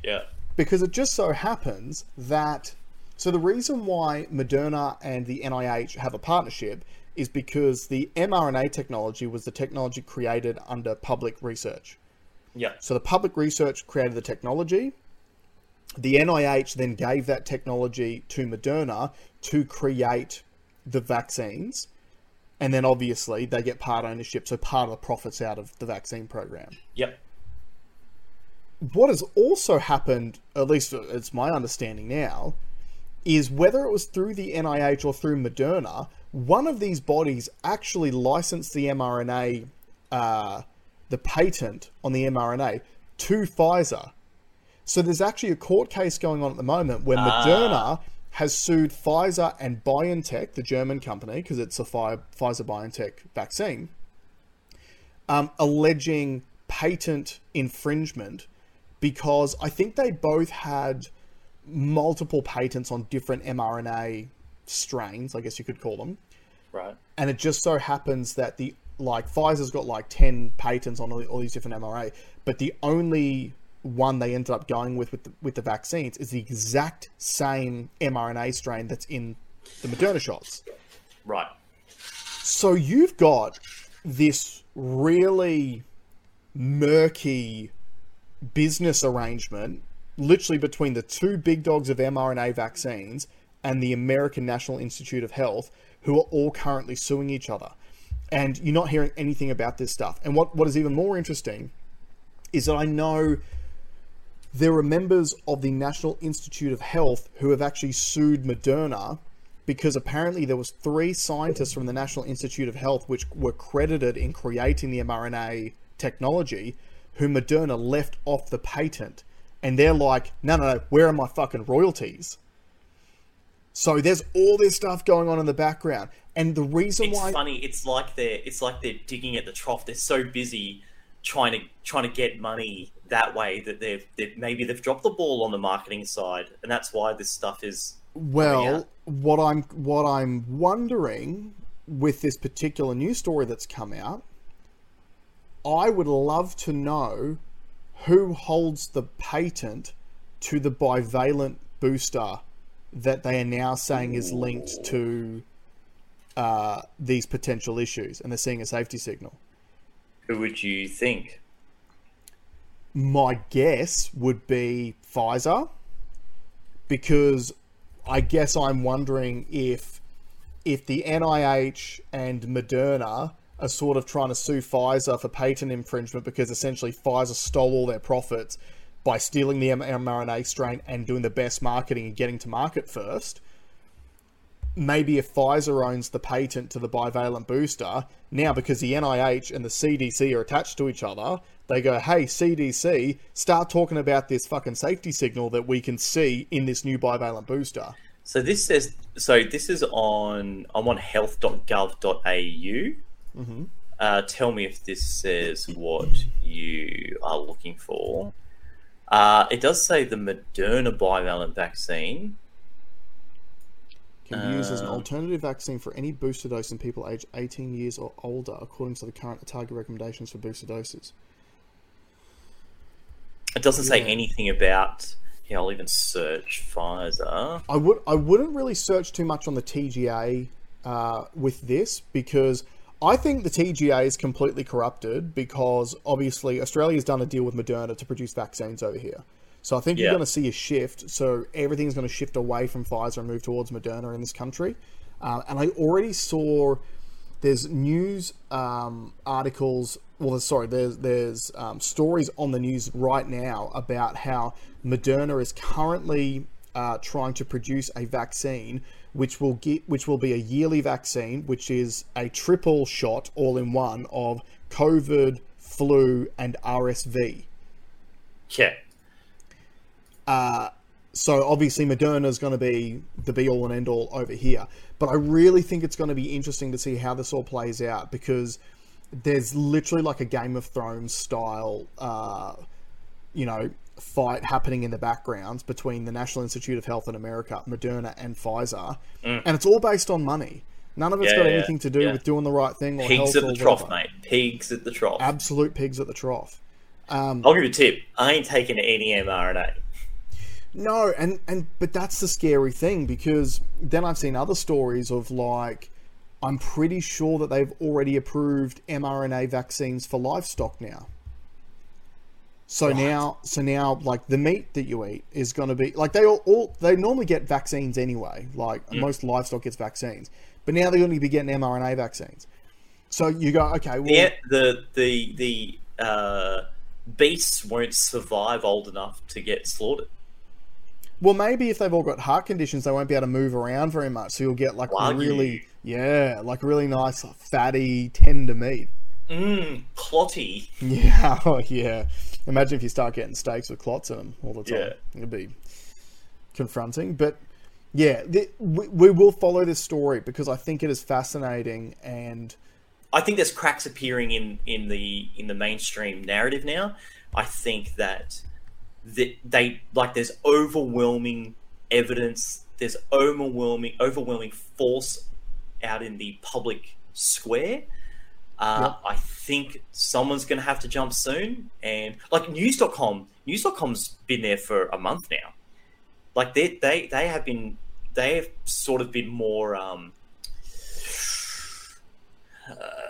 Yeah. because it just so happens that so the reason why Moderna and the NIH have a partnership is because the mRNA technology was the technology created under public research. Yeah. So the public research created the technology. The NIH then gave that technology to Moderna to create the vaccines. And then obviously they get part ownership, so part of the profits out of the vaccine program Yep. what has also happened, at least it's my understanding now, is whether it was through the NIH or through Moderna, one of these bodies actually licensed the mRNA, uh, the patent on the mRNA to Pfizer. So there's actually a court case going on at the moment where Ah. Moderna has sued Pfizer and BioNTech, the German company, because it's a Pfizer BioNTech vaccine, um, alleging patent infringement because I think they both had multiple patents on different mRNA strains, I guess you could call them. Right. And it just so happens that the like Pfizer's got like 10 patents on all, all these different mRNA, but the only one they ended up going with with the, with the vaccines is the exact same mRNA strain that's in the Moderna shots. Right. So you've got this really murky business arrangement, literally between the two big dogs of mRNA vaccines and the American National Institute of Health, who are all currently suing each other. And you're not hearing anything about this stuff. And what, what is even more interesting is that I know there are members of the National Institute of Health who have actually sued Moderna because apparently there was three scientists from the National Institute of Health which were credited in creating the mRNA technology who Moderna left off the patent. And they're like, no, no, no, where are my fucking royalties? So there's all this stuff going on in the background. And the reason It's why it's funny. It's like they're it's like they're digging at the trough. They're so busy trying to trying to get money that way that they've, they've maybe they've dropped the ball on the marketing side, and that's why this stuff is Well, what I'm what I'm wondering with this particular news story that's come out, I would love to know who holds the patent to the bivalent booster that they are now saying is linked to uh, these potential issues, and they're seeing a safety signal. Who would you think? my guess would be Pfizer because I guess I'm wondering if if the NIH and Moderna are sort of trying to sue Pfizer for patent infringement because essentially Pfizer stole all their profits by stealing the mRNA strain and doing the best marketing and getting to market first. Maybe if Pfizer owns the patent to the bivalent booster, now because the NIH and the CDC are attached to each other, they go, hey, CDC, start talking about this fucking safety signal that we can see in this new bivalent booster. So this says so. This is on I'm on health.gov.au. Mm-hmm. Uh, tell me if this says what you are looking for. Uh, it does say the Moderna bivalent vaccine. Can be used as an Um, alternative vaccine for any booster dose in people aged 18 years or older, according to the current target recommendations for booster doses. It doesn't say anything about. Yeah, I'll even search Pfizer. I would I wouldn't really search too much on the TGA uh, with this because I think the TGA is completely corrupted because obviously Australia's done a deal with Moderna to produce vaccines over here. So I think you're going to see a shift. So everything's going to shift away from Pfizer and move towards Moderna in this country. Uh, and I already saw there's news um, articles. Well, sorry, there's there's um, stories on the news right now about how Moderna is currently uh, trying to produce a vaccine which will get which will be a yearly vaccine, which is a triple shot all in one of COVID, flu, and RSV. Yeah. Uh, so obviously Moderna is going to be the be all and end all over here. But I really think it's going to be interesting to see how this all plays out because there's literally like a Game of Thrones style, uh, you know, fight happening in the backgrounds between the National Institute of Health in America, Moderna, and Pfizer, mm. and it's all based on money. None of it's Yeah, got yeah, anything to do yeah. with doing the right thing or Pigs at the trough, whatever. mate. Pigs at the trough. Absolute pigs at the trough. Um, I'll give you a tip. I ain't taking any mRNA. No, and and but that's the scary thing because then I've seen other stories of like I'm pretty sure that they've already approved mRNA vaccines for livestock now. So now, so now, like the meat that you eat is going to be like they all, all they normally get vaccines anyway. Like most livestock gets vaccines, but now they're going to be getting mRNA vaccines. So you go, okay, well, The the the the uh, beasts won't survive old enough to get slaughtered. Well, maybe if they've all got heart conditions, they won't be able to move around very much. So you'll get like Wagyu. really, yeah, like really nice, fatty, tender meat. Mmm, clotty. Yeah, oh, yeah. Imagine if you start getting steaks with clots in them all the time. Yeah. It'd be confronting. But yeah, the, we, we will follow this story because I think it is fascinating and I think there's cracks appearing in in the in the mainstream narrative now. I think that that they like there's overwhelming evidence, there's overwhelming overwhelming force out in the public square. Uh, I think someone's going to have to jump soon, and like news.com, news.com's been there for a month now. Like they they they have been they have sort of been more. Um, uh,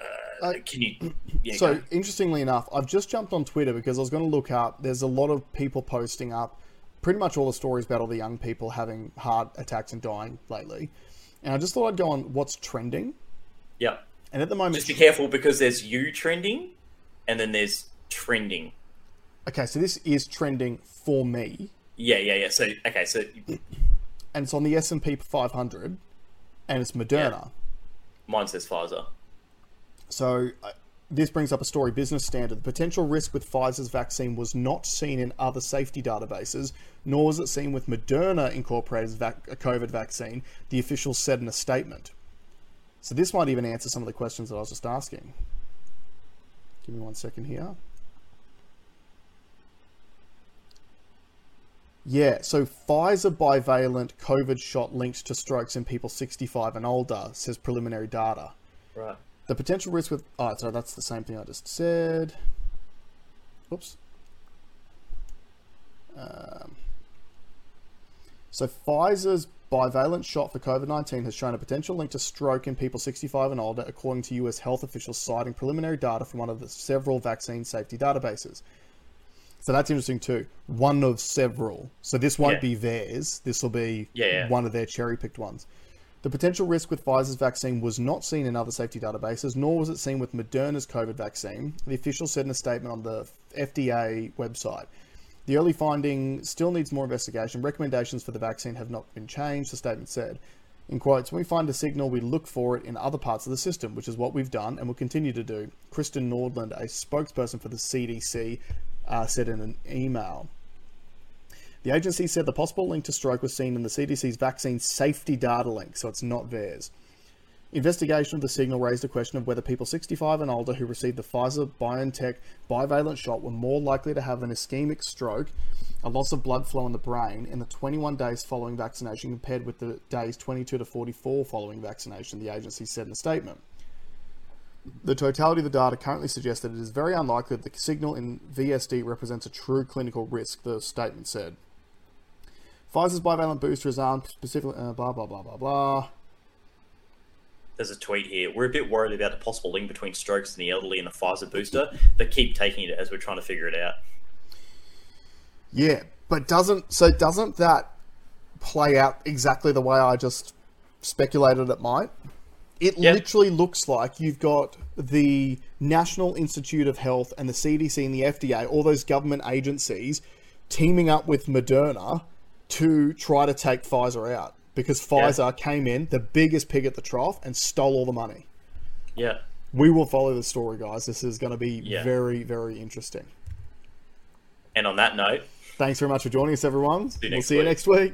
Uh, uh, can you? Yeah, so go. interestingly enough, I've just jumped on Twitter because I was going to look up. There's a lot of people posting up pretty much all the stories about all the young people having heart attacks and dying lately, and I just thought I'd go on what's trending. yeah. And at the moment, Just be careful because there's you trending, and then there's trending. okay, so this is trending for me, Yeah, yeah, yeah. So okay, so and it's on the S and P 500, and it's Moderna. mine says Pfizer. So uh, this brings up a story. Business Standard: the potential risk with Pfizer's vaccine was not seen in other safety databases, nor was it seen with Moderna Incorporated's vac- COVID vaccine. The officials said in a statement. So this might even answer some of the questions that I was just asking. Give me one second here. Yeah, so Pfizer bivalent COVID shot linked to strokes in people 65 and older, says preliminary data. Right. The potential risk with. Oh, sorry, that's the same thing I just said. Oops. Um, so Pfizer's bivalent shot for COVID 19 has shown a potential link to stroke in people 65 and older, according to US health officials citing preliminary data from one of the several vaccine safety databases. So that's interesting too. One of several. So this won't Yeah. be theirs. This will be Yeah, yeah. one of their cherry picked ones. The potential risk with Pfizer's vaccine was not seen in other safety databases, nor was it seen with Moderna's COVID vaccine. The official said in a statement on the FDA website. The early finding still needs more investigation. Recommendations for the vaccine have not been changed, the statement said. In quotes, when we find a signal, we look for it in other parts of the system, which is what we've done and will continue to do. Kristen Nordlund, a spokesperson for the CDC, uh, said in an email. The agency said the possible link to stroke was seen in the CDC's vaccine safety data link, so it's not theirs. Investigation of the signal raised a question of whether people 65 and older who received the Pfizer BioNTech bivalent shot were more likely to have an ischemic stroke, a loss of blood flow in the brain, in the 21 days following vaccination compared with the days 22 to 44 following vaccination, the agency said in a statement. The totality of the data currently suggests that it is very unlikely that the signal in VSD represents a true clinical risk, the statement said. Pfizer's bivalent booster is armed specifically, uh, blah, blah, blah, blah, blah. There's a tweet here. We're a bit worried about the possible link between strokes in the elderly and the Pfizer booster, but keep taking it as we're trying to figure it out. Yeah, but doesn't so doesn't that play out exactly the way I just speculated it might? It Yeah. literally looks like you've got the National Institute of Health and the CDC and the FDA, all those government agencies, teaming up with Moderna to try to take Pfizer out because Pfizer came in the biggest pig at the trough and stole all the money. Yeah. We will follow the story, guys. This is going to be Yeah. very, very interesting. And on that note, Thanks very much for joining us, everyone. you we'll see you next week.